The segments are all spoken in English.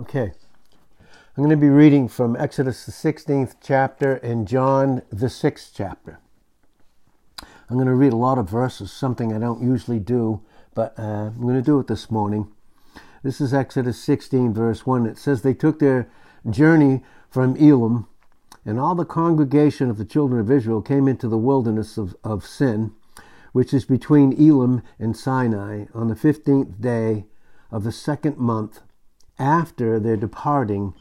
Okay. I'm going to be reading from Exodus the 16th chapter and John the 6th chapter. I'm going to read a lot of verses, something I don't usually do, but uh, I'm going to do it this morning. This is Exodus 16, verse 1. It says, They took their journey from Elim, and all the congregation of the children of Israel came into the wilderness of, of Sin, which is between Elim and Sinai, on the 15th day of the second month after their departing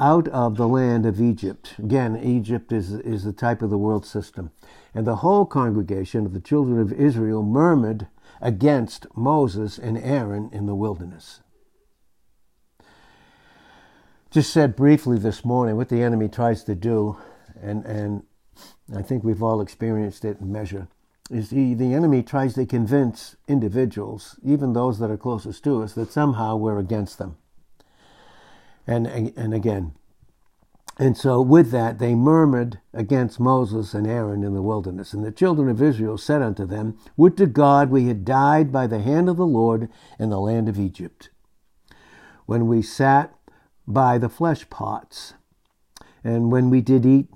out of the land of Egypt. Again, Egypt is, is the type of the world system. And the whole congregation of the children of Israel murmured against Moses and Aaron in the wilderness. Just said briefly this morning what the enemy tries to do, and, and I think we've all experienced it in measure, is he, the enemy tries to convince individuals, even those that are closest to us, that somehow we're against them. And, and again, and so with that they murmured against Moses and Aaron in the wilderness. And the children of Israel said unto them, Would to God we had died by the hand of the Lord in the land of Egypt, when we sat by the flesh pots, and when we did eat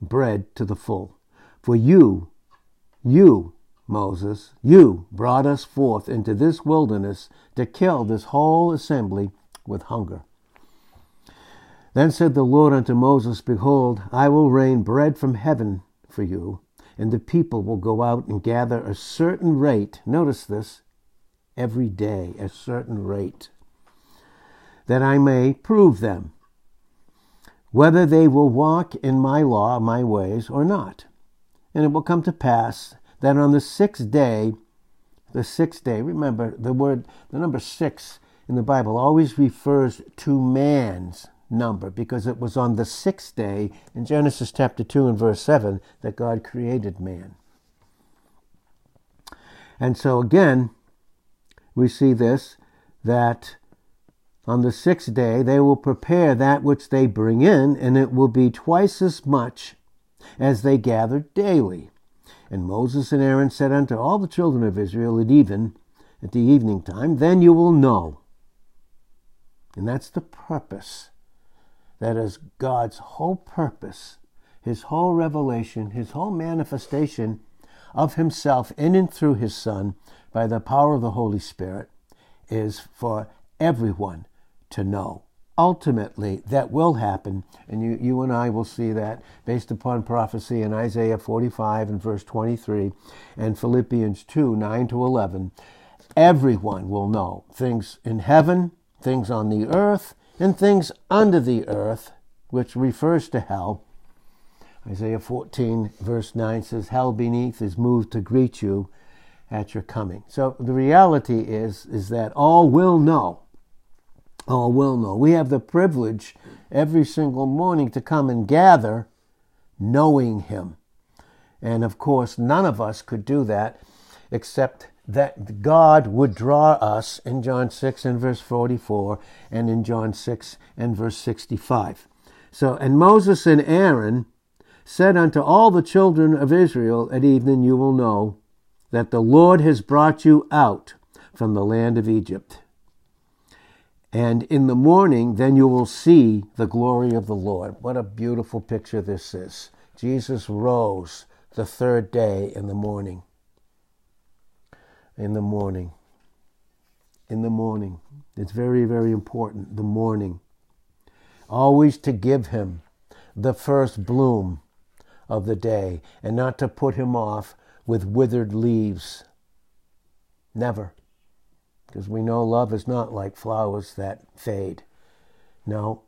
bread to the full. For you, you, Moses, you brought us forth into this wilderness to kill this whole assembly with hunger. Then said the Lord unto Moses, Behold, I will rain bread from heaven for you, and the people will go out and gather a certain rate. Notice this every day, a certain rate, that I may prove them whether they will walk in my law, my ways, or not. And it will come to pass that on the sixth day, the sixth day, remember the word, the number six in the Bible always refers to man's number because it was on the sixth day in Genesis chapter 2 and verse 7 that God created man. And so again, we see this that on the sixth day they will prepare that which they bring in, and it will be twice as much as they gather daily. And Moses and Aaron said unto all the children of Israel at even at the evening time, then you will know. And that's the purpose that is God's whole purpose, his whole revelation, his whole manifestation of himself in and through his Son by the power of the Holy Spirit is for everyone to know. Ultimately, that will happen, and you, you and I will see that based upon prophecy in Isaiah 45 and verse 23 and Philippians 2 9 to 11. Everyone will know things in heaven, things on the earth, and things under the earth, which refers to hell. Isaiah 14, verse 9 says, Hell beneath is moved to greet you at your coming. So the reality is, is that all will know. All will know. We have the privilege every single morning to come and gather knowing Him. And of course, none of us could do that except that God would draw us in John 6 and verse 44 and in John 6 and verse 65. So, and Moses and Aaron said unto all the children of Israel at evening, You will know that the Lord has brought you out from the land of Egypt. And in the morning, then you will see the glory of the Lord. What a beautiful picture this is. Jesus rose the third day in the morning in the morning. In the morning. It's very, very important. The morning. Always to give him the first bloom of the day and not to put him off with withered leaves. Never. Because we know love is not like flowers that fade. No,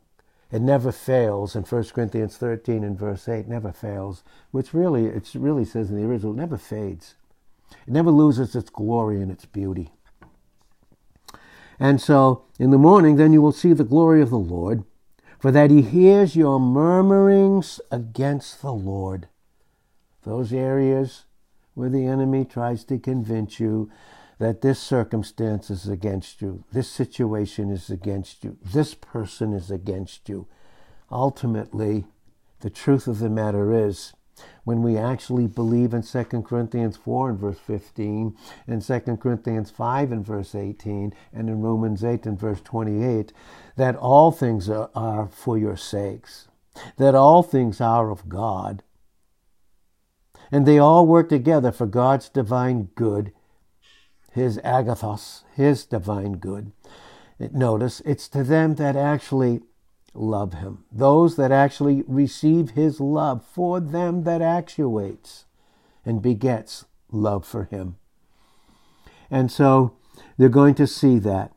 it never fails in 1 Corinthians 13 and verse 8, never fails, which really, it really says in the original, never fades. It never loses its glory and its beauty. And so in the morning, then you will see the glory of the Lord, for that he hears your murmurings against the Lord. Those areas where the enemy tries to convince you that this circumstance is against you, this situation is against you, this person is against you. Ultimately, the truth of the matter is when we actually believe in 2 Corinthians 4 and verse 15, and 2 Corinthians 5 and verse 18, and in Romans 8 and verse 28, that all things are, are for your sakes, that all things are of God, and they all work together for God's divine good, his agathos, his divine good. Notice, it's to them that actually love him. Those that actually receive his love for them that actuates and begets love for him. And so they're going to see that.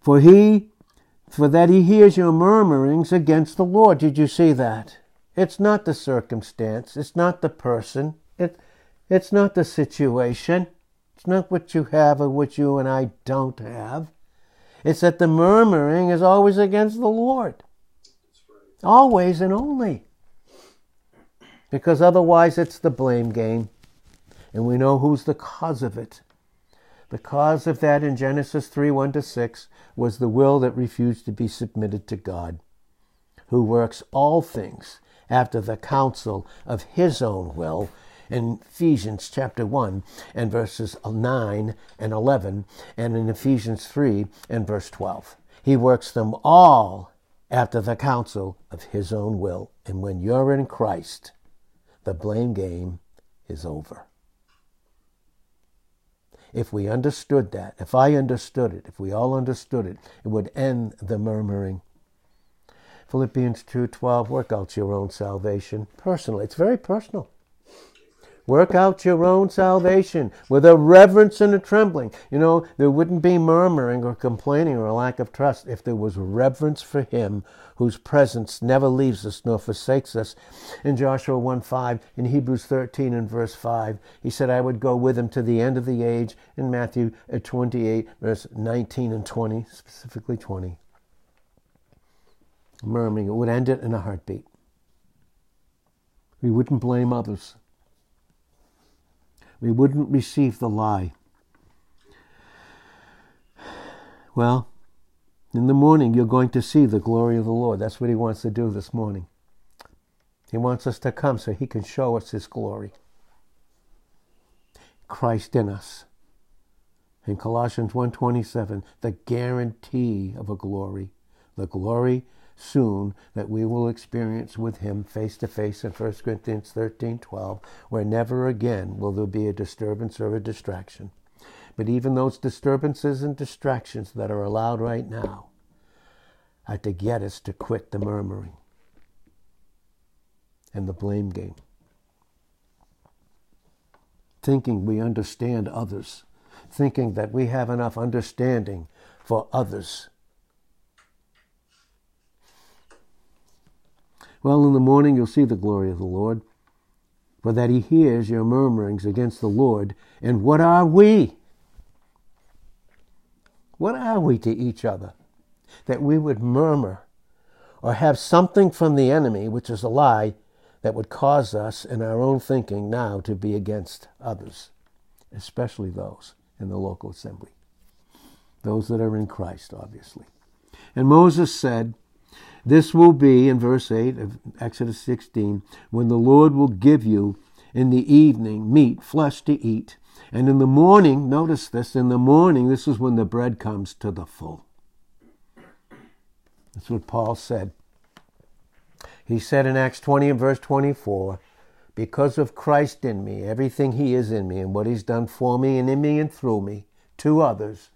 For he, for that he hears your murmurings against the Lord. Did you see that? It's not the circumstance. It's not the person. It, it's not the situation. It's not what you have or what you and I don't have. It's that the murmuring is always against the Lord. Always and only. Because otherwise it's the blame game. And we know who's the cause of it. The cause of that in Genesis 3 1 to 6 was the will that refused to be submitted to God, who works all things after the counsel of his own will in Ephesians chapter 1 and verses 9 and 11, and in Ephesians 3 and verse 12. He works them all after the counsel of his own will. And when you're in Christ, the blame game is over. If we understood that, if I understood it, if we all understood it, it would end the murmuring. Philippians 2:12 work out your own salvation personally. It's very personal. Work out your own salvation with a reverence and a trembling. You know, there wouldn't be murmuring or complaining or a lack of trust if there was reverence for Him whose presence never leaves us nor forsakes us. In Joshua 1 5, in Hebrews 13 and verse 5, he said, I would go with him to the end of the age. In Matthew uh, 28, verse 19 and 20, specifically 20. Murmuring, it would end it in a heartbeat. We wouldn't blame others we wouldn't receive the lie. Well, in the morning, you're going to see the glory of the Lord. That's what He wants to do this morning. He wants us to come so He can show us His glory. Christ in us. In Colossians 1:27, the guarantee of a glory, the glory soon that we will experience with him face to face in 1 Corinthians 13 12, where never again will there be a disturbance or a distraction. But even those disturbances and distractions that are allowed right now are to get us to quit the murmuring and the blame game. Thinking we understand others, thinking that we have enough understanding for others Well, in the morning you'll see the glory of the Lord, for that he hears your murmurings against the Lord. And what are we? What are we to each other? That we would murmur or have something from the enemy, which is a lie, that would cause us in our own thinking now to be against others, especially those in the local assembly, those that are in Christ, obviously. And Moses said, this will be in verse 8 of Exodus 16 when the Lord will give you in the evening meat, flesh to eat. And in the morning, notice this, in the morning, this is when the bread comes to the full. That's what Paul said. He said in Acts 20 and verse 24, because of Christ in me, everything he is in me, and what he's done for me and in me and through me, to others,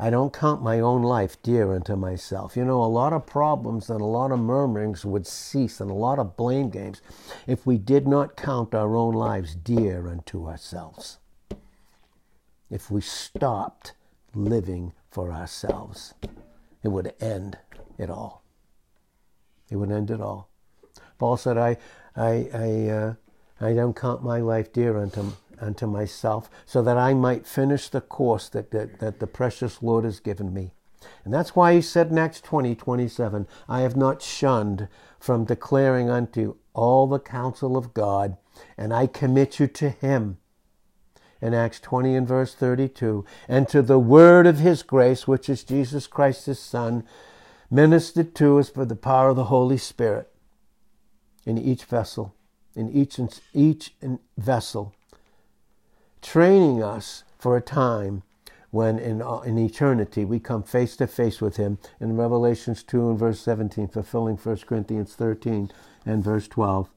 I don't count my own life dear unto myself. You know, a lot of problems and a lot of murmurings would cease and a lot of blame games if we did not count our own lives dear unto ourselves. If we stopped living for ourselves, it would end it all. It would end it all. Paul said, I, I, I, uh, I don't count my life dear unto unto myself, so that I might finish the course that, that, that the precious Lord has given me. And that's why he said in Acts 20, 27, I have not shunned from declaring unto all the counsel of God, and I commit you to him. In Acts 20 and verse 32, and to the word of his grace, which is Jesus Christ his Son, ministered to us by the power of the Holy Spirit. in each vessel, in each, each vessel, training us for a time when in, uh, in eternity we come face to face with him in Revelations 2 and verse 17, fulfilling 1 Corinthians 13 and verse 12.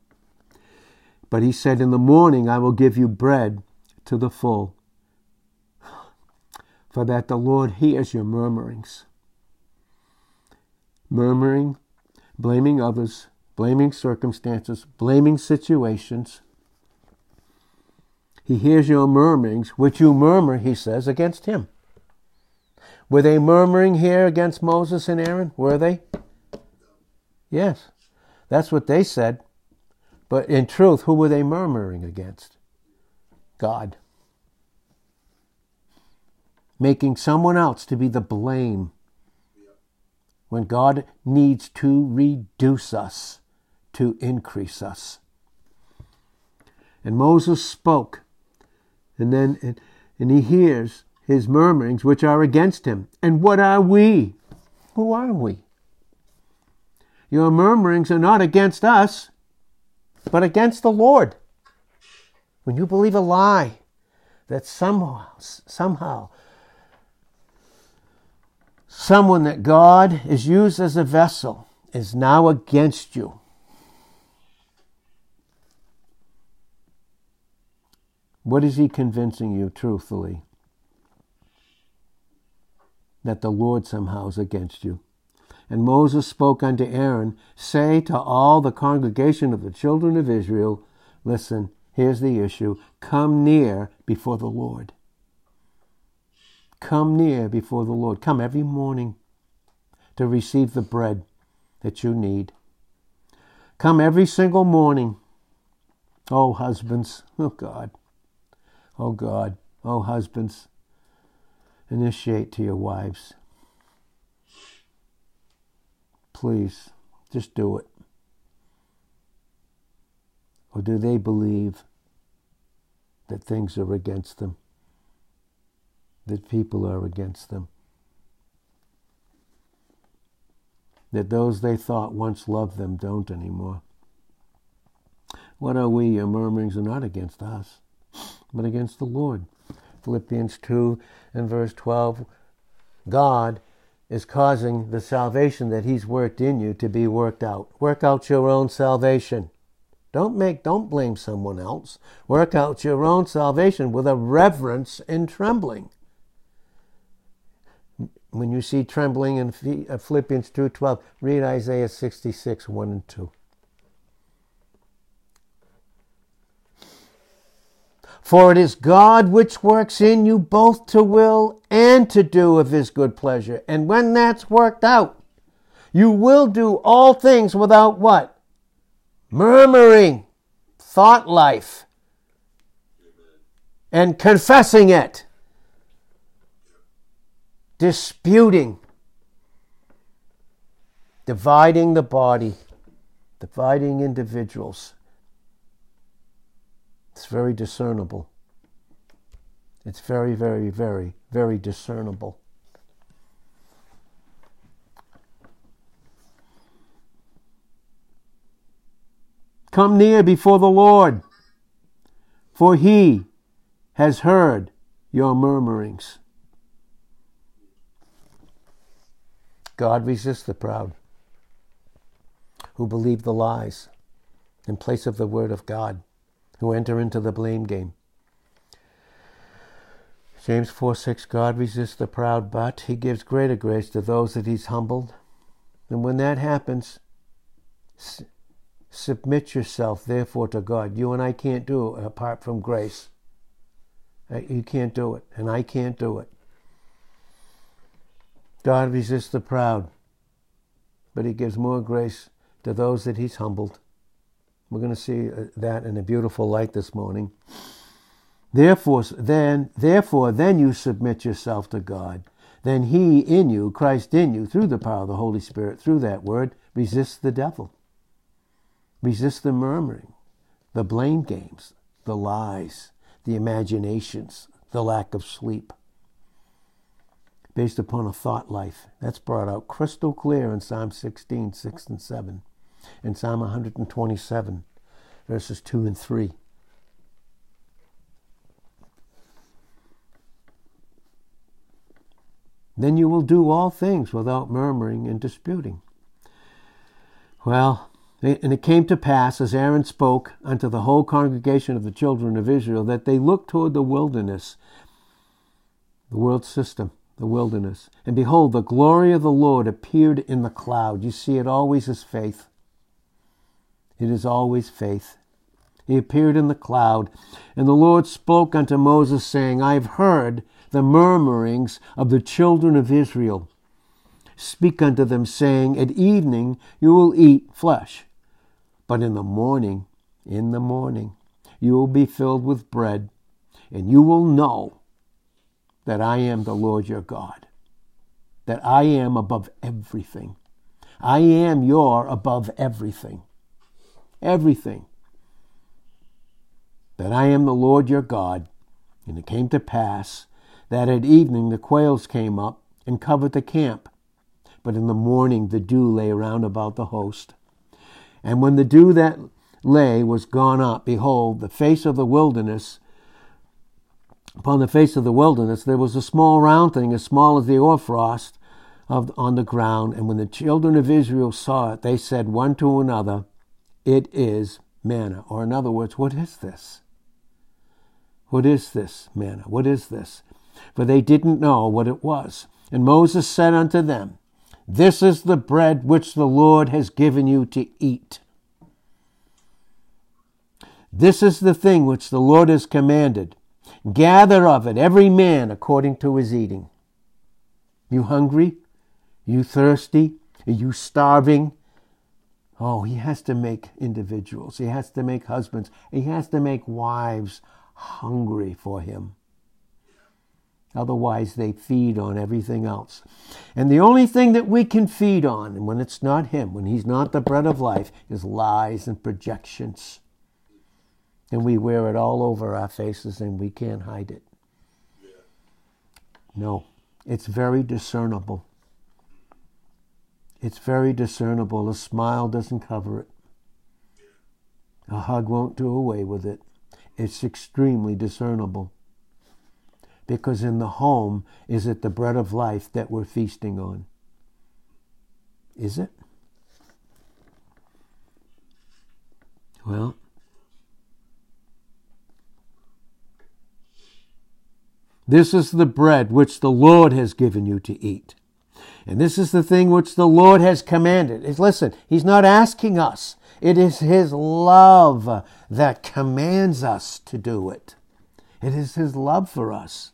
But he said, In the morning I will give you bread to the full, for that the Lord hears your murmurings. Murmuring, blaming others, blaming circumstances, blaming situations. He hears your murmurings, which you murmur, he says, against him. Were they murmuring here against Moses and Aaron? Were they? Yes. That's what they said. But in truth, who were they murmuring against? God. Making someone else to be the blame when God needs to reduce us to increase us. And Moses spoke, and then and, he hears his murmurings which are against him. And what are we? Who are we? Your murmurings are not against us but against the Lord. When you believe a lie that somehow, somehow, someone that God is used as a vessel is now against you. What is he convincing you truthfully? That the Lord somehow is against you. And Moses spoke unto Aaron, Say to all the congregation of the children of Israel, Listen, here's the issue. Come near before the Lord. Come near before the Lord. Come every morning to receive the bread that you need. Come every single morning. Oh, husbands. Oh, God. Oh, God. Oh, husbands. Initiate to your wives. Please, just do it. Or do they believe that things are against them? That people are against them? That those they thought once loved them don't anymore? What are we? Your murmurings are not against us, but against the Lord. Philippians 2 and verse 12 God is causing the salvation that he's worked in you to be worked out. Work out your own salvation. Don't make don't blame someone else. Work out your own salvation with a reverence and trembling. When you see trembling in uh, Philippians 2:12, read Isaiah 66, 1 and 2. For it is God which works in you both to will and to do of his good pleasure. And when that's worked out, you will do all things without what? Murmuring, thought life, and confessing it, disputing, dividing the body, dividing individuals it's very discernible. It's very, very, very, very discernible. Come near before the Lord, for he has heard your murmurings. God resists the proud who believe the lies in place of the word of God who enter into the blame game. James 4 6 God resists the proud, but he gives greater grace to those that he's humbled. And when that happens, submit yourself, therefore, to God. You and I can't do it apart from grace. Uh, you can't do it, and I can't do it. God resists the proud, but he gives more grace to those that he's humbled. We're going to see uh, that in a beautiful light this morning. Therefore, then, therefore, then you submit yourself to God. Then He in you, Christ in you, through the power of the Holy Spirit, through that word, resists the devil. Resist the murmuring, the blame games, the lies, the imaginations, the lack of sleep. Based upon a thought life. That's brought out crystal clear in Psalm 16, 6 and 7. In Psalm 127, verses 2 and 3. Then you will do all things without murmuring and disputing. Well, and it came to pass, as Aaron spoke unto the whole congregation of the children of Israel, that they looked toward the wilderness, the world system, the wilderness. And behold, the glory of the Lord appeared in the cloud. You see, it always is faith. It is always faith. He appeared in the cloud, and the Lord spoke unto Moses, saying, I have heard the murmurings of the children of Israel. Speak unto them, saying, At evening you will eat flesh, but in the morning, in the morning, you will be filled with bread, and you will know that I am the Lord your God, that I am above everything. I am your above everything. Everything. That I am the Lord your God. And it came to pass that at evening the quails came up and covered the camp. But in the morning the dew lay round about the host. And when the dew that lay was gone up, behold, the face of the wilderness, upon the face of the wilderness, there was a small round thing, as small as the hoarfrost, of, on the ground. And when the children of Israel saw it, they said one to another, It is manna. Or, in other words, what is this? What is this manna? What is this? for they didn't know what it was. And Moses said unto them, This is the bread which the Lord has given you to eat. This is the thing which the Lord has commanded. Gather of it every man according to his eating. You hungry? You thirsty? Are you starving? Oh, he has to make individuals. He has to make husbands. He has to make wives hungry for him. Otherwise, they feed on everything else. And the only thing that we can feed on, and when it's not Him, when He's not the bread of life, is lies and projections. And we wear it all over our faces and we can't hide it. No, it's very discernible. It's very discernible. A smile doesn't cover it, a hug won't do away with it. It's extremely discernible because in the home is it the bread of life that we're feasting on? Is it? Well, this is the bread which the Lord has given you to eat. And this is the thing which the Lord has commanded. Is listen, He's not asking us. It is His love that commands us to do it. It is His love for us.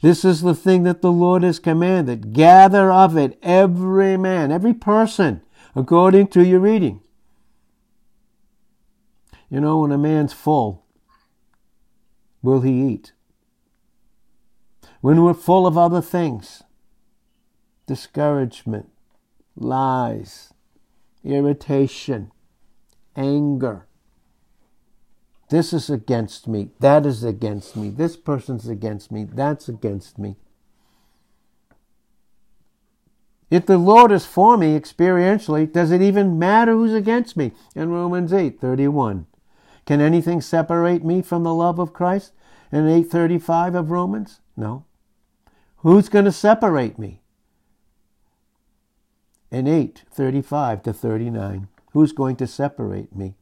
This is the thing that the Lord has commanded. Gather of it every man, every person, according to your reading. You know, when a man's full, will he eat? When we're full of other things, discouragement, lies, irritation, anger, this is against me. That is against me. This person's against me. That's against me. If the Lord is for me experientially, does it even matter who's against me? In Romans 8 31. Can anything separate me from the love of Christ? In 835 of Romans? No. Who's going to separate me? In 835 to 39. Who's going to separate me?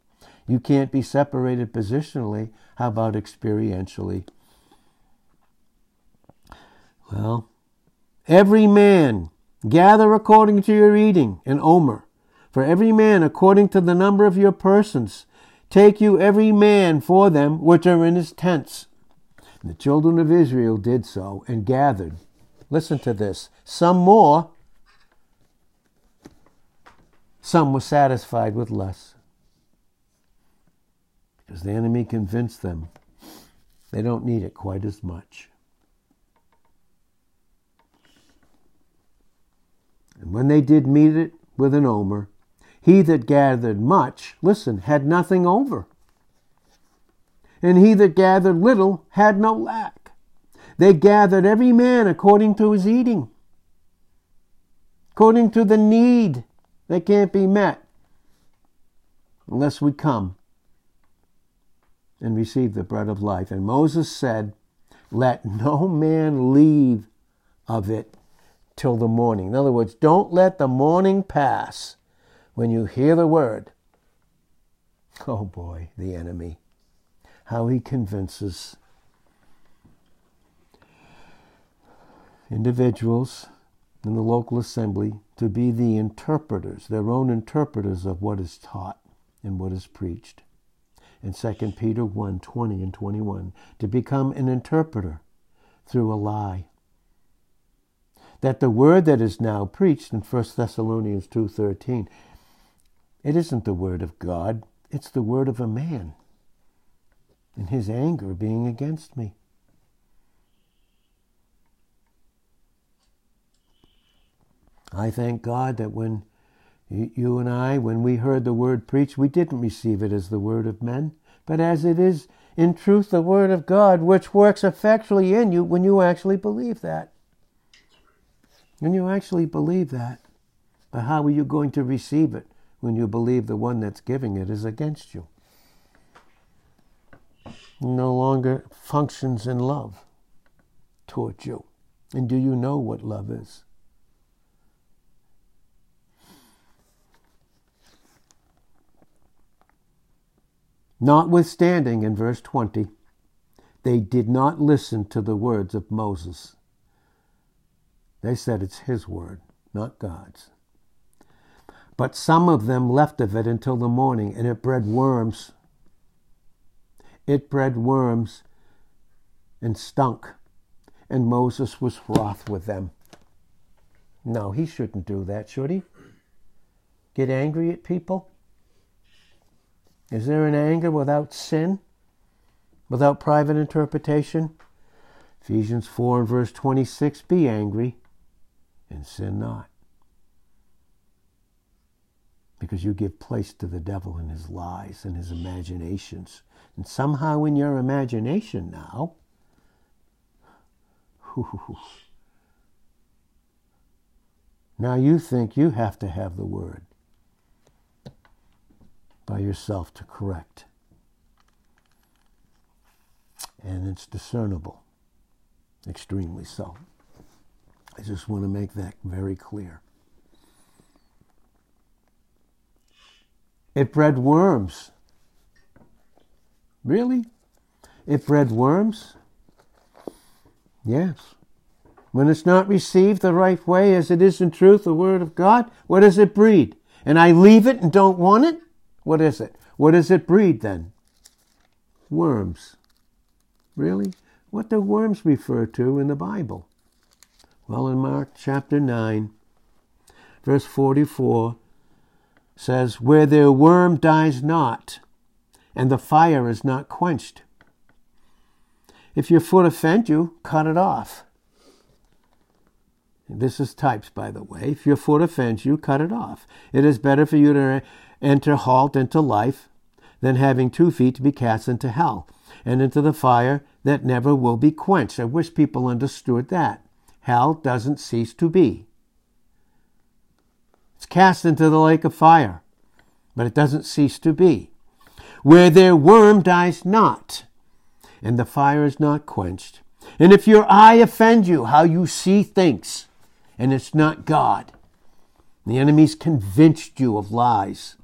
You can't be separated positionally. How about experientially? Well, every man gather according to your eating, an omer. For every man according to the number of your persons. Take you every man for them which are in his tents. And the children of Israel did so and gathered. Listen to this. Some more, some were satisfied with less because the enemy convinced them they don't need it quite as much. And when they did meet it with an omer, he that gathered much, listen, had nothing over. And he that gathered little had no lack. They gathered every man according to his eating, according to the need that can't be met. unless we come and receive the bread of life. And Moses said, Let no man leave of it till the morning. In other words, don't let the morning pass when you hear the word. Oh boy, the enemy. How he convinces individuals in the local assembly to be the interpreters, their own interpreters of what is taught and what is preached. In 2 Peter 1 20 and 21, to become an interpreter through a lie. That the word that is now preached in 1 Thessalonians 2:13 it isn't the word of God, it's the word of a man. And his anger being against me. I thank God that when you and I, when we heard the word preached, we didn't receive it as the word of men, but as it is in truth the word of God, which works effectually in you when you actually believe that. When you actually believe that. But how are you going to receive it when you believe the one that's giving it is against you? No longer functions in love towards you. And do you know what love is? Notwithstanding, in verse 20, they did not listen to the words of Moses. They said it's his word, not God's. But some of them left of it until the morning, and it bred worms. It bred worms and stunk, and Moses was wroth with them. No, he shouldn't do that, should he? Get angry at people? Is there an anger without sin? Without private interpretation? Ephesians 4 and verse 26 Be angry and sin not. Because you give place to the devil and his lies and his imaginations. And somehow in your imagination now, now you think you have to have the word by yourself to correct. And it's discernible, extremely so. I just want to make that very clear. It bred worms. Really? It bred worms? Yes. When it's not received the right way as it is in truth, the Word of God, what does it breed? And I leave it and don't want it? What is it? What does it breed then? Worms. Really? What do worms refer to in the Bible? Well, in Mark chapter 9, verse 44 says, Where their worm dies not, and the fire is not quenched. If your foot offend you, cut it off. This is types, by the way. If your foot offends you, cut it off. It is better for you to enter halt into life than having two feet to be cast into hell and into the fire that never will be quenched. I wish people understood that. Hell doesn't cease to be. It's cast into the lake of fire, but it doesn't cease to be. Where their worm dies not, and the fire is not quenched. And if your eye offend you, how you see things, and it's not God, the enemy's convinced you of lies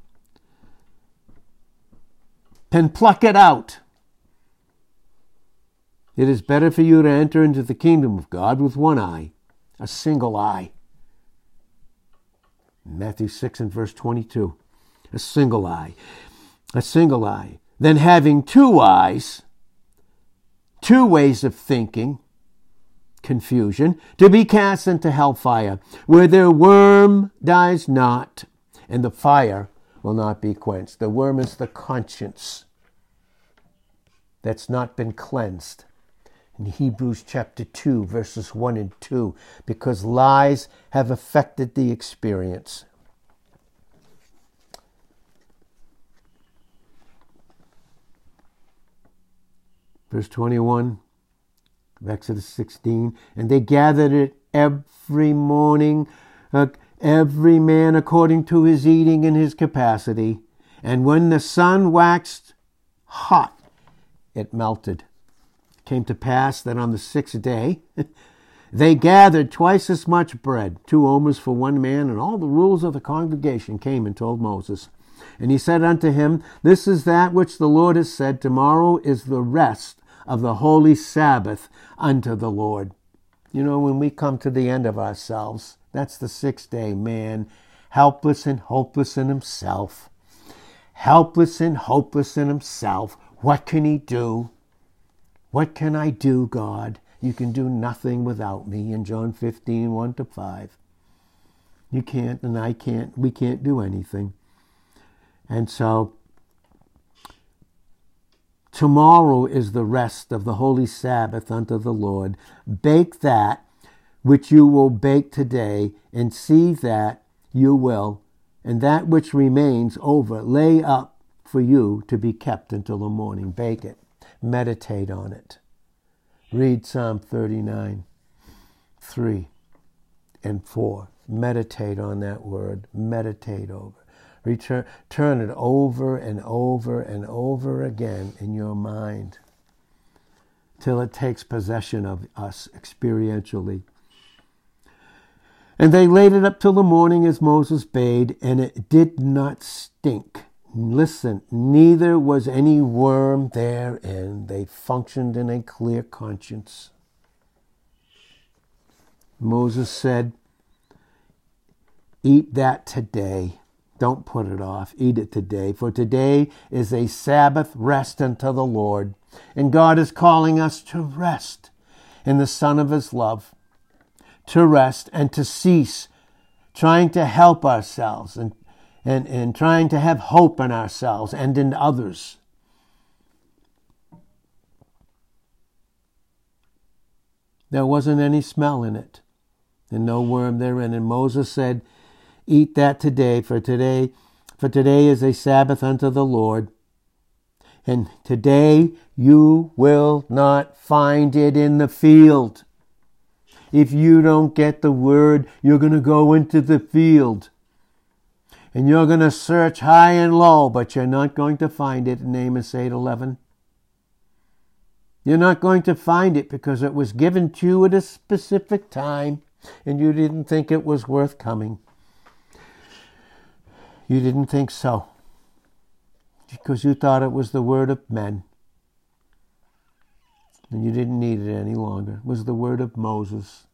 then pluck it out. It is better for you to enter into the kingdom of God with one eye, a single eye. Matthew 6 and verse 22. A single eye. A single eye. Than having two eyes, two ways of thinking, confusion, to be cast into hellfire, where their worm dies not, and the fire will not be quenched. The worm is the conscience that's not been cleansed. In Hebrews chapter 2, verses 1 and 2, because lies have affected the experience. Verse 21 of Exodus 16, and they gathered it every morning. Uh, every man according to his eating and his capacity, And when the sun waxed hot, it melted. It came to pass that on the sixth day they gathered twice as much bread, two omers for one man, and all the rules of the congregation came and told Moses. And he said unto him, This is that which the Lord has said, Tomorrow is the rest of the holy Sabbath unto the Lord. You know, when we come to the end of ourselves, that's the sixth day, man, helpless and hopeless in himself. Helpless and hopeless in himself. What can he do? What can I do, God? You can do nothing without me in John 15, 1 to 5. You can't, and I can't. We can't do anything. And so, tomorrow is the rest of the holy Sabbath unto the Lord. Bake that which you will bake today, and see that you will, and that which remains over, lay up for you to be kept until the morning. Bake it, meditate on it. Read Psalm 39, 3 and 4. Meditate on that word. Meditate over. Return, turn it over and over and over again in your mind till it takes possession of us experientially. And they laid it up till the morning as Moses bade, and it did not stink. Listen, neither was any worm therein. They functioned in a clear conscience. Moses said, Eat that today. Don't put it off. Eat it today. For today is a Sabbath rest unto the Lord. And God is calling us to rest in the Son of His love, to rest and to cease trying to help ourselves and and, and trying to have hope in ourselves and in others. There wasn't any smell in it, and no worm therein. And Moses said, Eat that today, for today, for today is a Sabbath unto the Lord. And today you will not find it in the field. If you don't get the word, you're going to go into the field and you're going to search high and low, but you're not going to find it in Amos 8:11. You're not going to find it because it was given to you at a specific time and you didn't think it was worth coming. You didn't think so because you thought it was the word of men. And you didn't need it any longer. Was the word of Moses.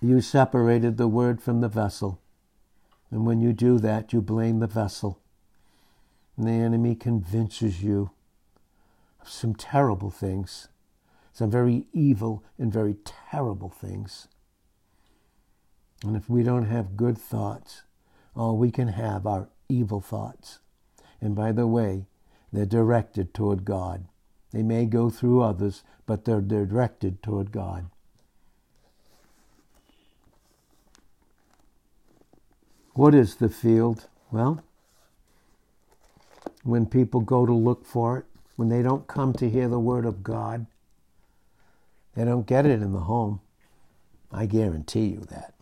You separated the word from the vessel. And when you do that, you blame the vessel. And the enemy convinces you of some terrible things, some very evil and very terrible things. And if we don't have good thoughts, all we can have are evil thoughts. And by the way, they're directed toward God. They may go through others, but they're directed toward God. What is the field? Well, when people go to look for it, when they don't come to hear the word of God, they don't get it in the home. I guarantee you that.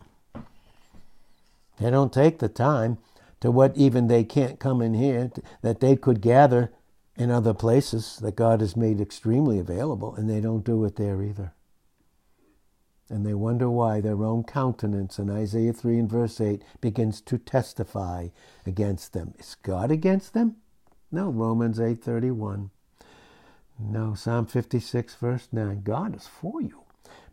They don't take the time to what even they can't come in here, that they could gather in other places that God has made extremely available, and they don't do it there either and they wonder why their own countenance in Isaiah 3 and verse 8 begins to testify against them. Is God against them? No, Romans 8:31. No, Psalm 56 verse 9. God is for you,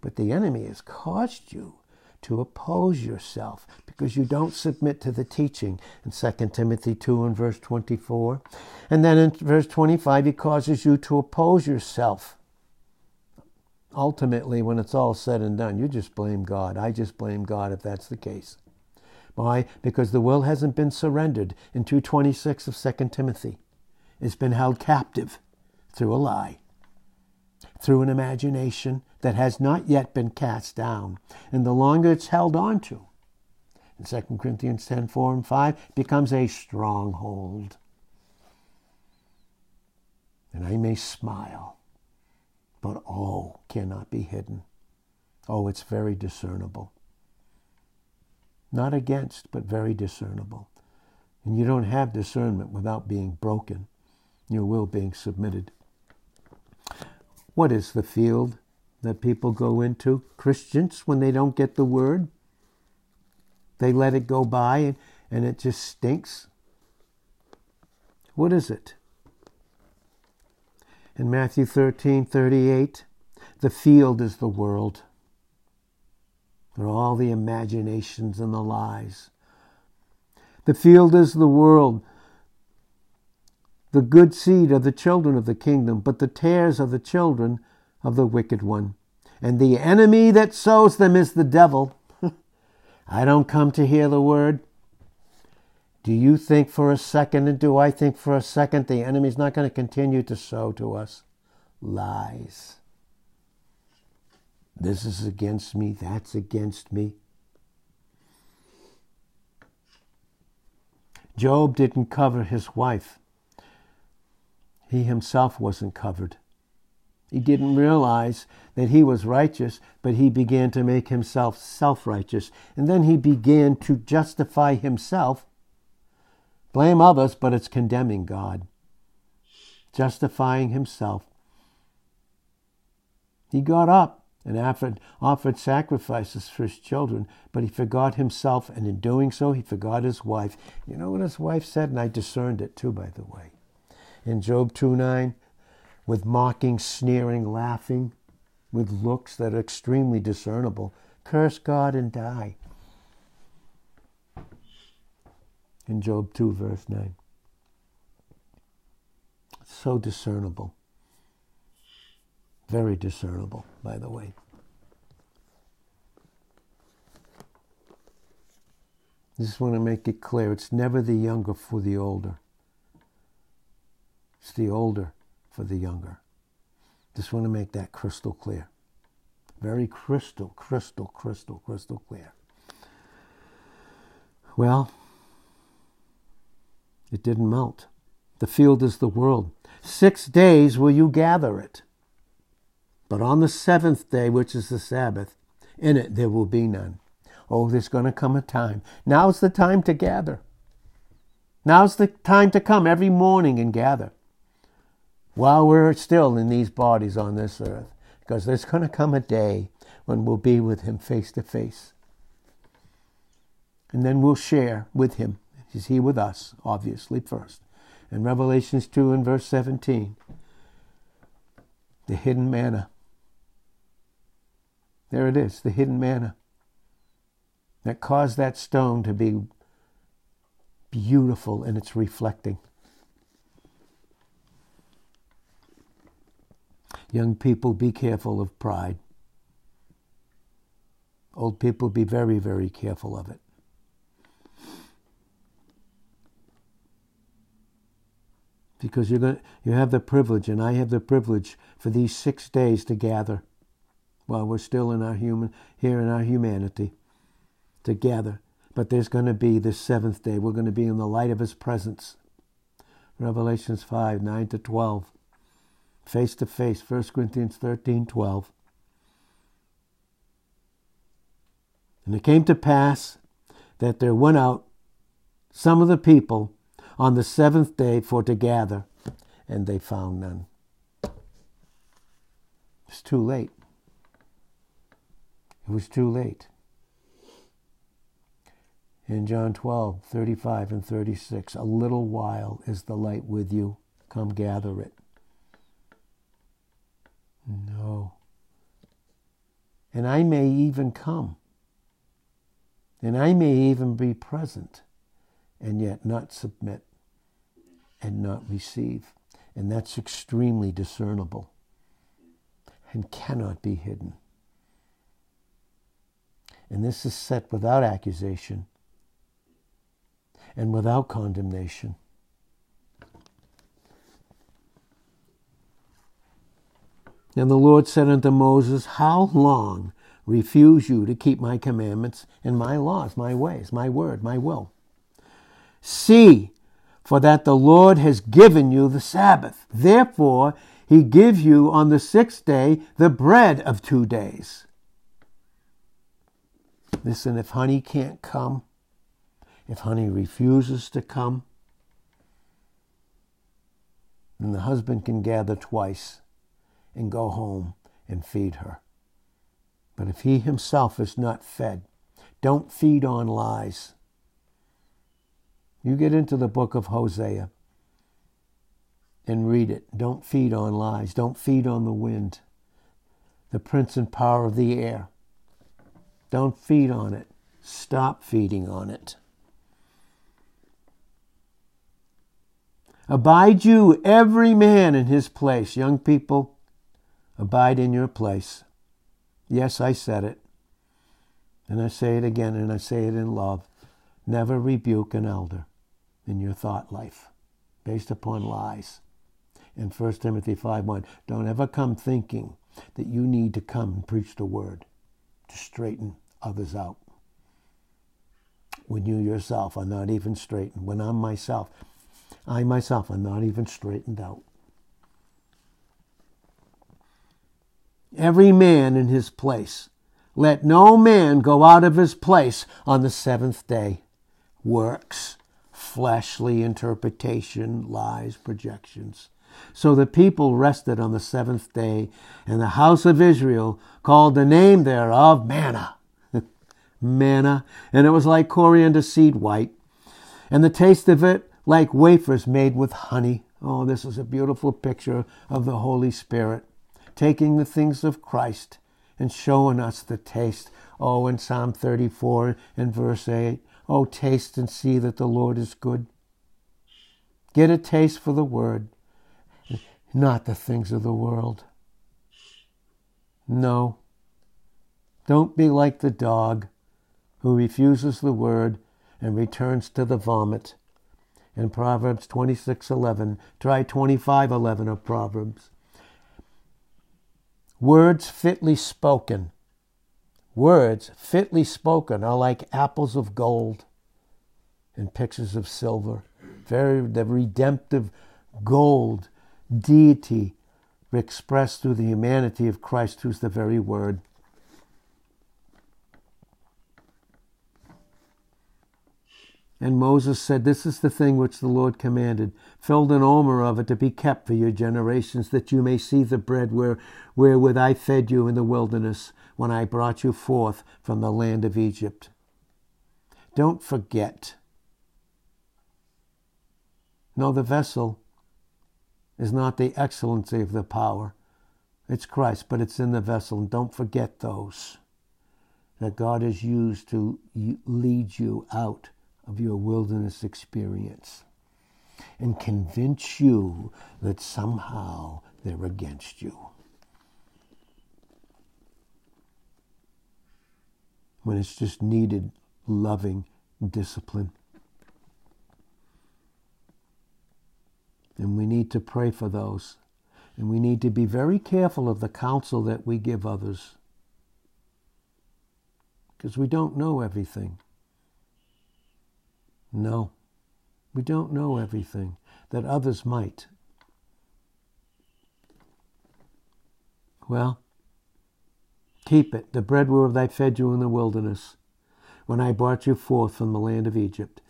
but the enemy has caused you to oppose yourself because you don't submit to the teaching in 2 Timothy 2 and verse 24. And then in verse 25 he causes you to oppose yourself ultimately, when it's all said and done, you just blame God. I just blame God if that's the case. Why? Because the will hasn't been surrendered in 226 of 2 Timothy. It's been held captive through a lie, through an imagination that has not yet been cast down. And the longer it's held on to, in 2 Corinthians 10 4 and 5, becomes a stronghold. And I may smile but all cannot be hidden. Oh, it's very discernible. Not against, but very discernible. And you don't have discernment without being broken, your will being submitted. What is the field that people go into? Christians, when they don't get the word, they let it go by and, and it just stinks. What is it? In Matthew 13 38, the field is the world. For all the imaginations and the lies. The field is the world. The good seed are the children of the kingdom, but the tares are the children of the wicked one. And the enemy that sows them is the devil. I don't come to hear the word. Do you think for a second, and do I think for a second, the enemy's not going to continue to sow to us lies? This is against me, that's against me. Job didn't cover his wife. He himself wasn't covered. He didn't realize that he was righteous, but he began to make himself self righteous. And then he began to justify himself, blame others, but it's condemning God. Justifying himself. He got up and offered, offered sacrifices for his children, but he forgot himself, and in doing so, he forgot his wife. You know what his wife said? And I discerned it too, by the way. In Job 2 9, with mocking, sneering, laughing, with looks that are extremely discernible, curse God and die. In Job 2, verse 9. So discernible. Very discernible, by the way. Just want to make it clear it's never the younger for the older, the older for the younger. Just want to make that crystal clear. Very crystal, crystal, crystal, crystal clear. Well, it didn't melt. The field is the world. Six days will you gather it. But on the seventh day, which is the Sabbath, in it there will be none. Oh, there's going to come a time. Now's the time to gather. Now's the time to come every morning and gather while we're still in these bodies on this earth. Because there's going to come a day when we'll be with Him face to face. And then we'll share with Him. Is He with us, obviously, first. In Revelations 2 and verse 17, the hidden manna. There it is, the hidden manna that caused that stone to be beautiful in its reflecting. Young people, be careful of pride. Old people, be very, very careful of it. Because you're going you have the privilege, and I have the privilege for these six days to gather while we're still in our human here in our humanity together. But there's going to be this seventh day. We're going to be in the light of his presence. Revelations 5, 9 to 12. Face to face, 1 Corinthians 13, 12. And it came to pass that there went out some of the people on the seventh day for to gather, and they found none. It's too late. It was too late. In John 12, 35 and 36, a little while is the light with you. Come gather it. No. And I may even come. And I may even be present and yet not submit and not receive. And that's extremely discernible and cannot be hidden. And this is set without accusation and without condemnation. And the Lord said unto Moses, How long refuse you to keep my commandments and my laws, my ways, my word, my will? See, for that the Lord has given you the Sabbath. Therefore, he gives you on the sixth day the bread of two days. Listen, if honey can't come, if honey refuses to come, then the husband can gather twice and go home and feed her. But if he himself is not fed, don't feed on lies. You get into the book of Hosea and read it. Don't feed on lies. Don't feed on the wind, the prince and power of the air. Don't feed on it. Stop feeding on it. Abide you, every man in his place. Young people, abide in your place. Yes, I said it. And I say it again, and I say it in love. Never rebuke an elder in your thought life based upon lies. In 1 Timothy 5 1, don't ever come thinking that you need to come and preach the word to straighten others out. When you yourself are not even straightened, when I'm myself, I myself am not even straightened out. Every man in his place. Let no man go out of his place on the seventh day. Works, fleshly interpretation, lies, projections. So the people rested on the seventh day, and the house of Israel called the name thereof manna. manna, and it was like coriander seed white, and the taste of it like wafers made with honey. Oh, this is a beautiful picture of the Holy Spirit, taking the things of Christ and showing us the taste. Oh, in Psalm 34 and verse 8, oh, taste and see that the Lord is good. Get a taste for the word, not the things of the world. No. Don't be like the dog who refuses the word and returns to the vomit in Proverbs 26:11. Try 25:11 of Proverbs. Words fitly spoken. Words fitly spoken are like apples of gold and pictures of silver. Very the redemptive gold deity expressed through the humanity of Christ, who's the very word. And Moses said, This is the thing which the Lord commanded. Filled an omer of it to be kept for your generations, that you may see the bread where, wherewith I fed you in the wilderness when I brought you forth from the land of Egypt. Don't forget. No, the vessel is not the excellency of the power. It's Christ, but it's in the vessel. And don't forget those that God has used to lead you out of your wilderness experience and convince you that somehow they're against you. When it's just needed loving discipline. And we need to pray for those. And we need to be very careful of the counsel that we give others. Because we don't know everything. No, we don't know everything that others might. Well, keep it, the bread whereof I fed you in the wilderness, when I brought you forth from the land of Egypt.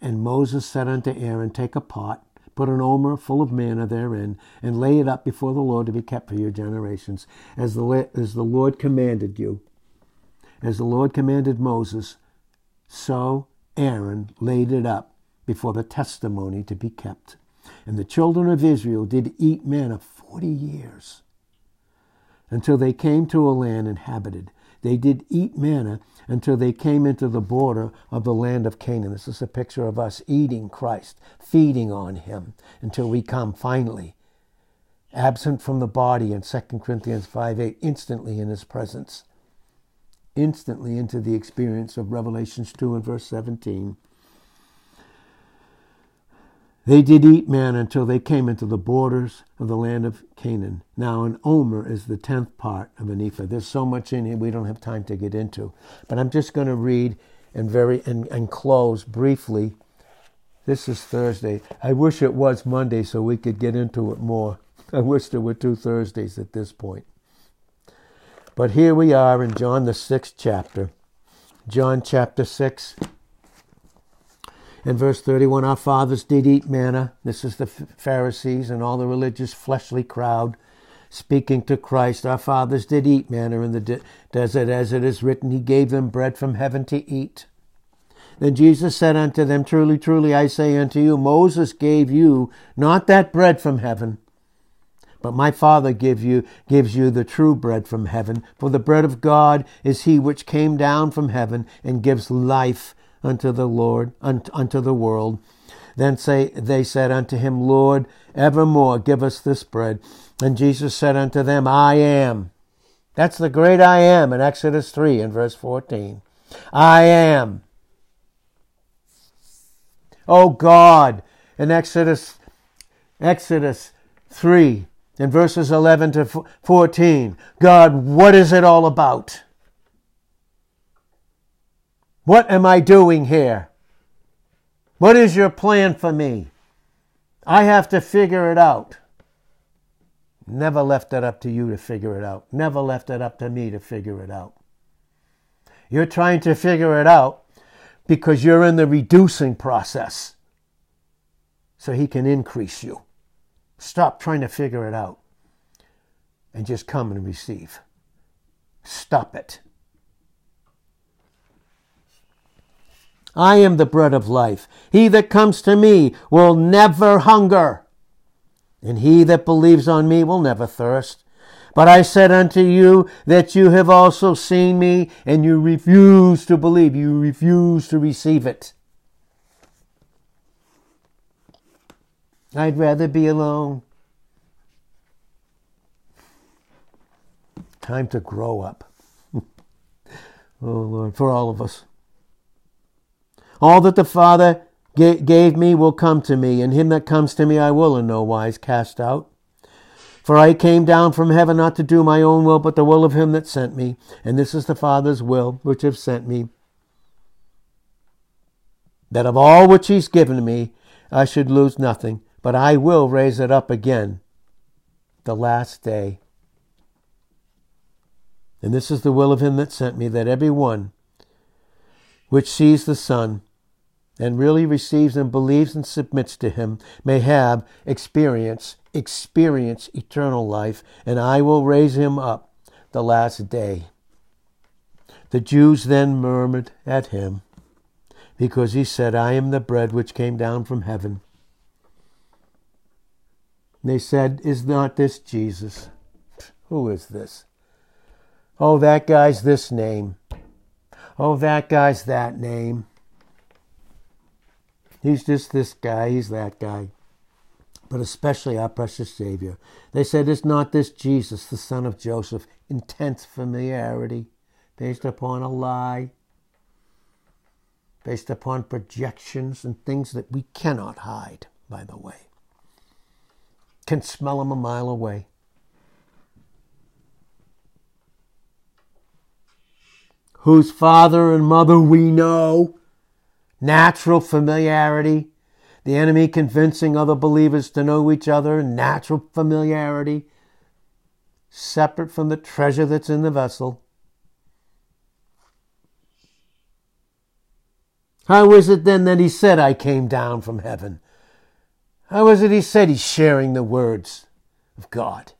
And Moses said unto Aaron, Take a pot, put an omer full of manna therein, and lay it up before the Lord to be kept for your generations, as the, as the Lord commanded you. As the Lord commanded Moses, so Aaron laid it up before the testimony to be kept. And the children of Israel did eat manna forty years until they came to a land inhabited. They did eat manna until they came into the border of the land of Canaan. This is a picture of us eating Christ, feeding on him until we come finally, absent from the body in 2 Corinthians 5 8, instantly in his presence instantly into the experience of Revelations 2 and verse 17. They did eat manna until they came into the borders of the land of Canaan. Now, an omer is the tenth part of an ephah. There's so much in here we don't have time to get into. But I'm just going to read and very and, and close briefly. This is Thursday. I wish it was Monday so we could get into it more. I wish there were two Thursdays at this point. But here we are in John, the sixth chapter. John chapter 6 and verse 31 Our fathers did eat manna. This is the Pharisees and all the religious fleshly crowd speaking to Christ. Our fathers did eat manna in the de- desert, as it is written, He gave them bread from heaven to eat. Then Jesus said unto them, Truly, truly, I say unto you, Moses gave you not that bread from heaven, but my Father give you, gives you the true bread from heaven. For the bread of God is he which came down from heaven and gives life unto the Lord, unto the world. Then say, they said unto him, Lord, evermore give us this bread. And Jesus said unto them, I am. That's the great I am in Exodus 3 and verse 14. I am. Oh God, in Exodus, Exodus 3 in verses 11 to 14. God, what is it all about? What am I doing here? What is your plan for me? I have to figure it out. Never left it up to you to figure it out. Never left it up to me to figure it out. You're trying to figure it out because you're in the reducing process so he can increase you. Stop trying to figure it out and just come and receive. Stop it. I am the bread of life. He that comes to me will never hunger, and he that believes on me will never thirst. But I said unto you that you have also seen me, and you refuse to believe. You refuse to receive it. I'd rather be alone. Time to grow up. oh, Lord, for all of us. All that the Father gave me will come to me, and him that comes to me I will in no wise cast out. For I came down from heaven not to do my own will, but the will of him that sent me. And this is the Father's will which hath sent me, that of all which he's given me I should lose nothing, but I will raise it up again the last day. And this is the will of him that sent me, that every one which sees the Son and really receives and believes and submits to him may have experience experience eternal life and I will raise him up the last day the Jews then murmured at him because he said I am the bread which came down from heaven they said is not this Jesus who is this oh that guy's this name oh that guy's that name He's just this guy, he's that guy. But especially our precious Savior. They said, Is not this Jesus, the son of Joseph? Intense familiarity based upon a lie, based upon projections and things that we cannot hide, by the way. Can smell them a mile away. Whose father and mother we know natural familiarity, the enemy convincing other believers to know each other, natural familiarity, separate from the treasure that's in the vessel. How is it then that he said, I came down from heaven? How is it he said he's sharing the words of God?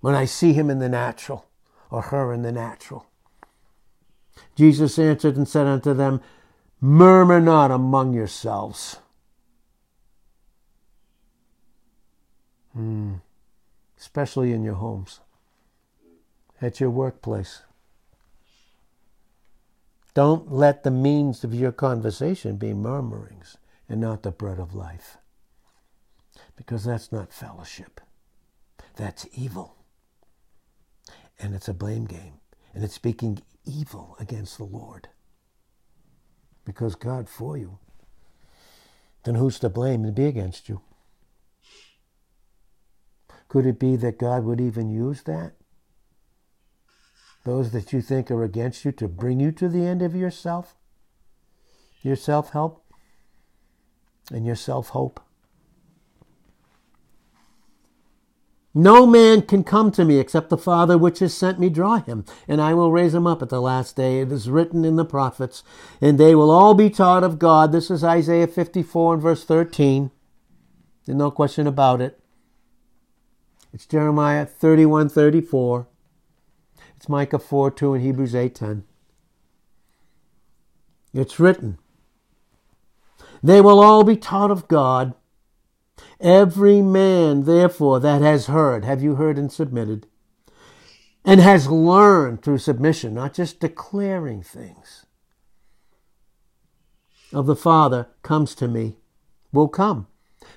When I see him in the natural, or her in the natural. Jesus answered and said unto them, Murmur not among yourselves. Mm. Especially in your homes, at your workplace. Don't let the means of your conversation be murmurings and not the bread of life. Because that's not fellowship. That's evil. And it's a blame game. And it's speaking evil against the Lord because God for you, then who's to blame to be against you? Could it be that God would even use that? Those that you think are against you to bring you to the end of yourself, your self help, and your self hope? No man can come to me except the Father which has sent me draw him, and I will raise him up at the last day. It is written in the prophets, and they will all be taught of God. This is Isaiah 54 and verse 13. There's no question about it. It's Jeremiah 31 34. It's Micah 4 2 and Hebrews 8 10. It's written. They will all be taught of God. Every man, therefore, that has heard, have you heard and submitted, and has learned through submission, not just declaring things, of the Father comes to me, will come.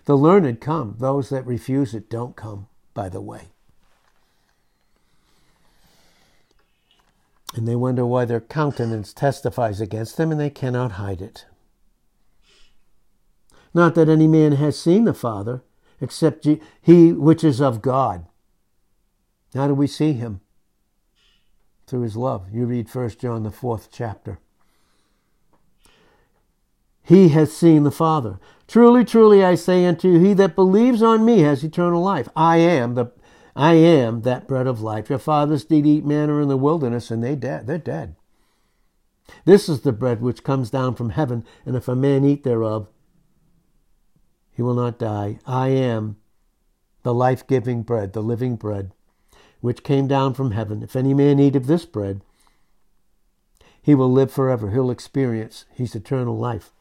The learned come. Those that refuse it don't come, by the way. And they wonder why their countenance testifies against them, and they cannot hide it. Not that any man has seen the Father, except he which is of God. How do we see him? Through his love. You read 1 John, the fourth chapter. He has seen the Father. Truly, truly, I say unto you, he that believes on me has eternal life. I am the I am that bread of life. Your fathers did eat manna in the wilderness, and they dead. They're dead. This is the bread which comes down from heaven, and if a man eat thereof, he will not die. I am the life giving bread, the living bread, which came down from heaven. If any man eat of this bread, he will live forever. He'll experience his eternal life.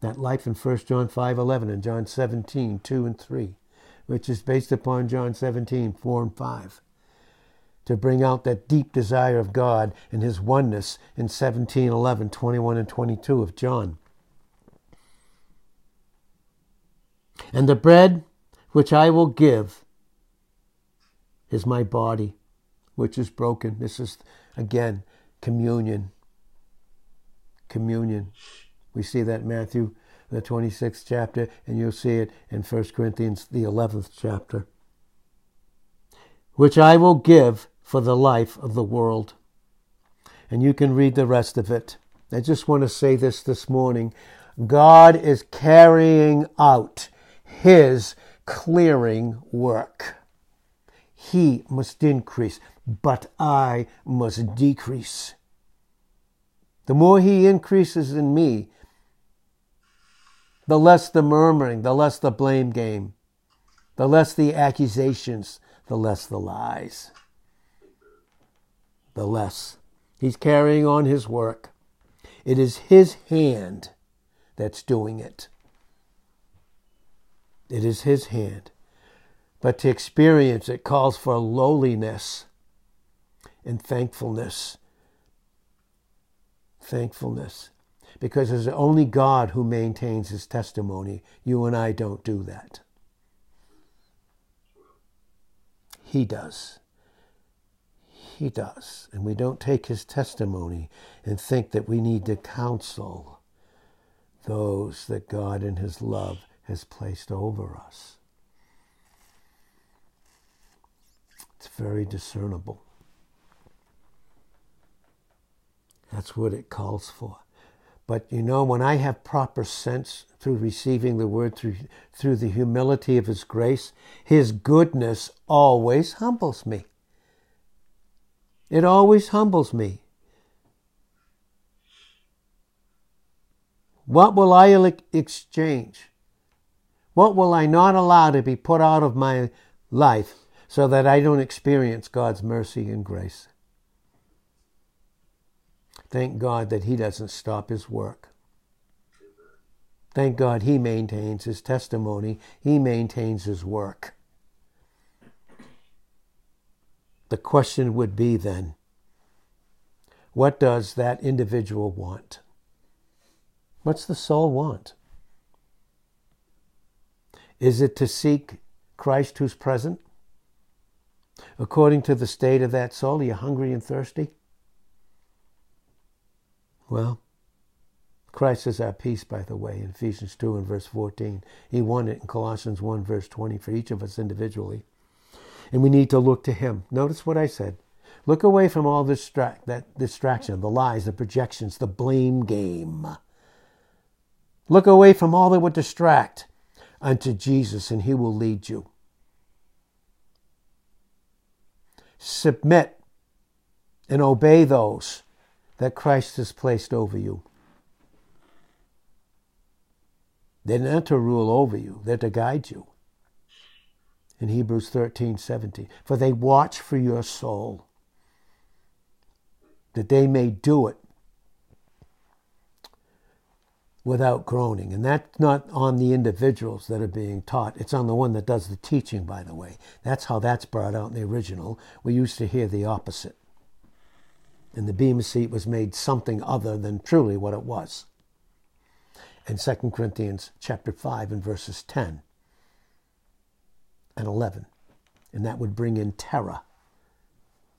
That life in 1 John 5 11 and John 17 2 and 3, which is based upon John 17 4 and 5 to bring out that deep desire of God and his oneness in 17, 11, 21, and 22 of John. And the bread which I will give is my body, which is broken. This is, again, communion. Communion. We see that in Matthew, the 26th chapter, and you'll see it in 1 Corinthians, the 11th chapter. Which I will give for the life of the world. And you can read the rest of it. I just want to say this this morning. God is carrying out his clearing work. He must increase, but I must decrease. The more he increases in me, the less the murmuring, the less the blame game, the less the accusations, the less the lies. The less. He's carrying on his work. It is his hand that's doing it. It is His hand. But to experience it calls for lowliness and thankfulness. Thankfulness. Because it's only God who maintains His testimony. You and I don't do that. He does. He does. And we don't take His testimony and think that we need to counsel those that God in His love has placed over us. It's very discernible. That's what it calls for. But you know, when I have proper sense through receiving the word, through, through the humility of His grace, His goodness always humbles me. It always humbles me. What will I exchange? What will I not allow to be put out of my life so that I don't experience God's mercy and grace? Thank God that He doesn't stop His work. Thank God He maintains His testimony, He maintains His work. The question would be then what does that individual want? What's the soul want? Is it to seek Christ who's present? According to the state of that soul, are you hungry and thirsty? Well, Christ is our peace, by the way, in Ephesians 2 and verse 14. He won it in Colossians 1, verse 20, for each of us individually. And we need to look to Him. Notice what I said. Look away from all distract, that distraction, the lies, the projections, the blame game. Look away from all that would distract unto Jesus, and he will lead you. submit and obey those that Christ has placed over you. They're not to rule over you, they're to guide you. In Hebrews 13 17, for they watch for your soul, that they may do it without groaning. And that's not on the individuals that are being taught. It's on the one that does the teaching, by the way. That's how that's brought out in the original. We used to hear the opposite and the bema seat was made something other than truly what it was. In 2 Corinthians chapter 5 and verses 10 and 11. And that would bring in terror.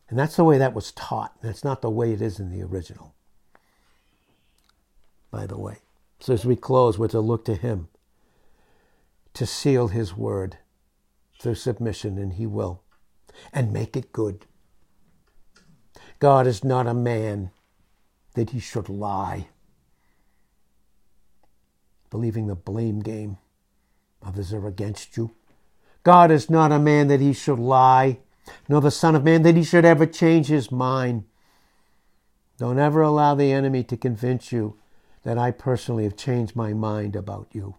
And that's the way that was taught. That's not the way it is in the original. By the way. So as we close, we're to look to him to seal his word through submission, and he will, and make it good. God is not a man that he should lie. Believing the blame game. Others are against you. God is not a man that he should lie, nor the Son of Man that he should ever change his mind. Don't ever allow the enemy to convince you that I personally have changed my mind about you.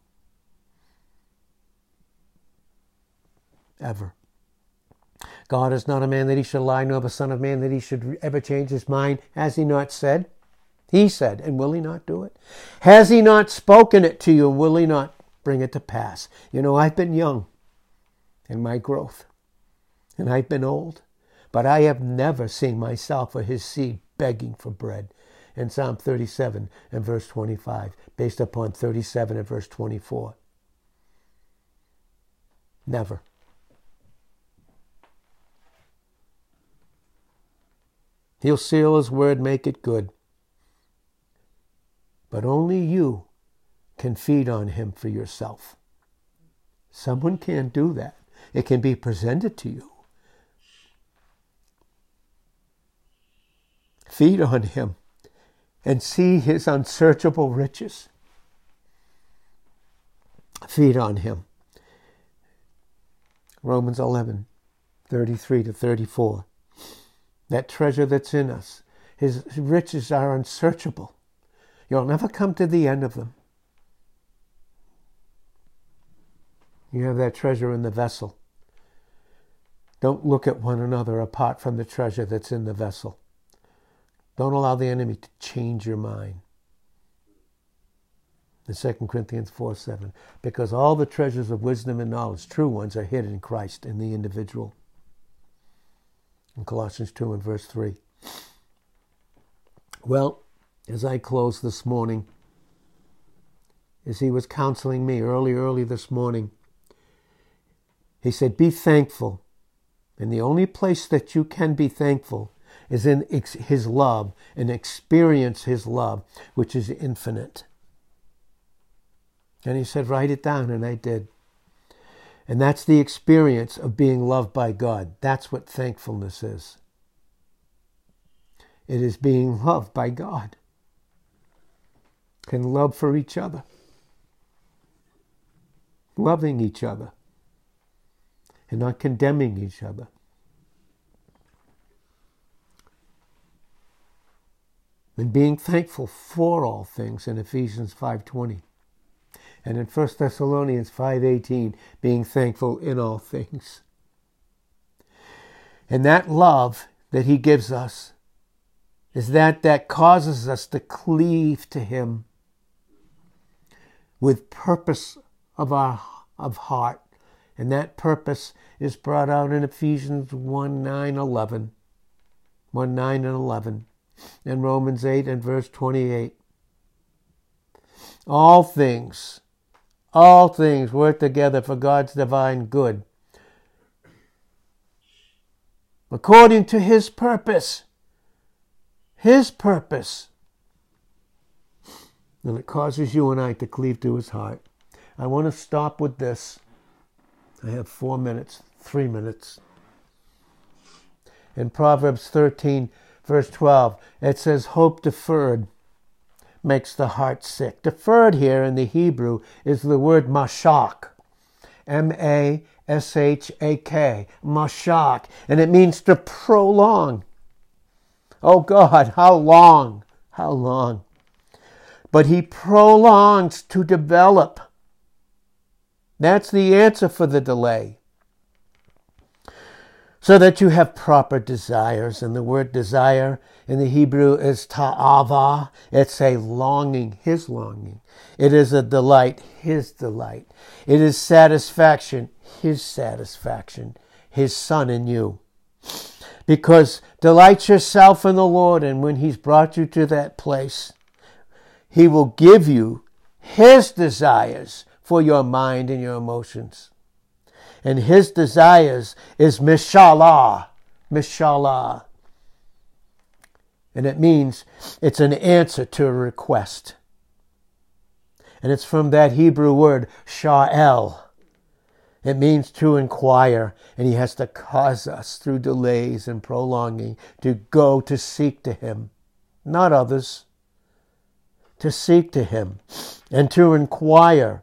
Ever. God is not a man that he should lie, nor the Son of Man that he should ever change his mind. Has he not said? He said, and will he not do it? Has he not spoken it to you, will he not bring it to pass? You know, I've been young in my growth, and I've been old, but I have never seen myself or his seed begging for bread. In Psalm 37 and verse 25, based upon 37 and verse 24. Never. He'll seal his word, make it good. But only you can feed on him for yourself. Someone can't do that. It can be presented to you. Feed on him and see his unsearchable riches. Feed on him. Romans 11, 33 to 34 that treasure that's in us. His riches are unsearchable. You'll never come to the end of them. You have that treasure in the vessel. Don't look at one another apart from the treasure that's in the vessel. Don't allow the enemy to change your mind. In 2 Corinthians 4 7, because all the treasures of wisdom and knowledge, true ones, are hid in Christ in the individual in Colossians 2 and verse 3. Well, as I close this morning, as he was counseling me early, early this morning, he said, Be thankful. And the only place that you can be thankful is in his love and experience his love, which is infinite. And he said, Write it down, and I did. And that's the experience of being loved by God. That's what thankfulness is. It is being loved by God and love for each other, loving each other, and not condemning each other. And being thankful for all things in Ephesians 5:20 and in 1 Thessalonians 5:18 being thankful in all things. And that love that he gives us is that that causes us to cleave to him with purpose of our of heart. And that purpose is brought out in Ephesians 1 9 11. 1 9 and 11. And Romans 8 and verse 28. All things all things work together for God's divine good. According to his purpose. His purpose. And it causes you and I to cleave to his heart. I want to stop with this. I have four minutes, three minutes. In Proverbs 13, verse 12, it says, Hope deferred makes the heart sick. Deferred here in the Hebrew is the word mashak, M A S H A K, mashak, and it means to prolong. Oh God, how long? How long? But he prolongs to develop. That's the answer for the delay. So that you have proper desires. And the word desire in the Hebrew is ta'ava. It's a longing, his longing. It is a delight, his delight. It is satisfaction, his satisfaction, his son in you. Because delight yourself in the Lord, and when he's brought you to that place, he will give you his desires for your mind and your emotions. And his desires is mishalah, mishalah. And it means it's an answer to a request. And it's from that Hebrew word, sha'el. It means to inquire, and he has to cause us through delays and prolonging to go to seek to him, not others, to seek to him and to inquire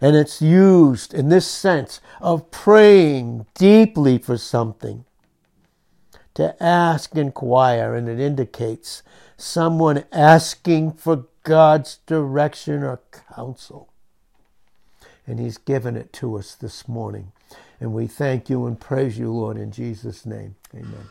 and it's used in this sense of praying deeply for something. To ask, inquire, and it indicates someone asking for God's direction or counsel. And He's given it to us this morning. And we thank you and praise you, Lord, in Jesus' name. Amen.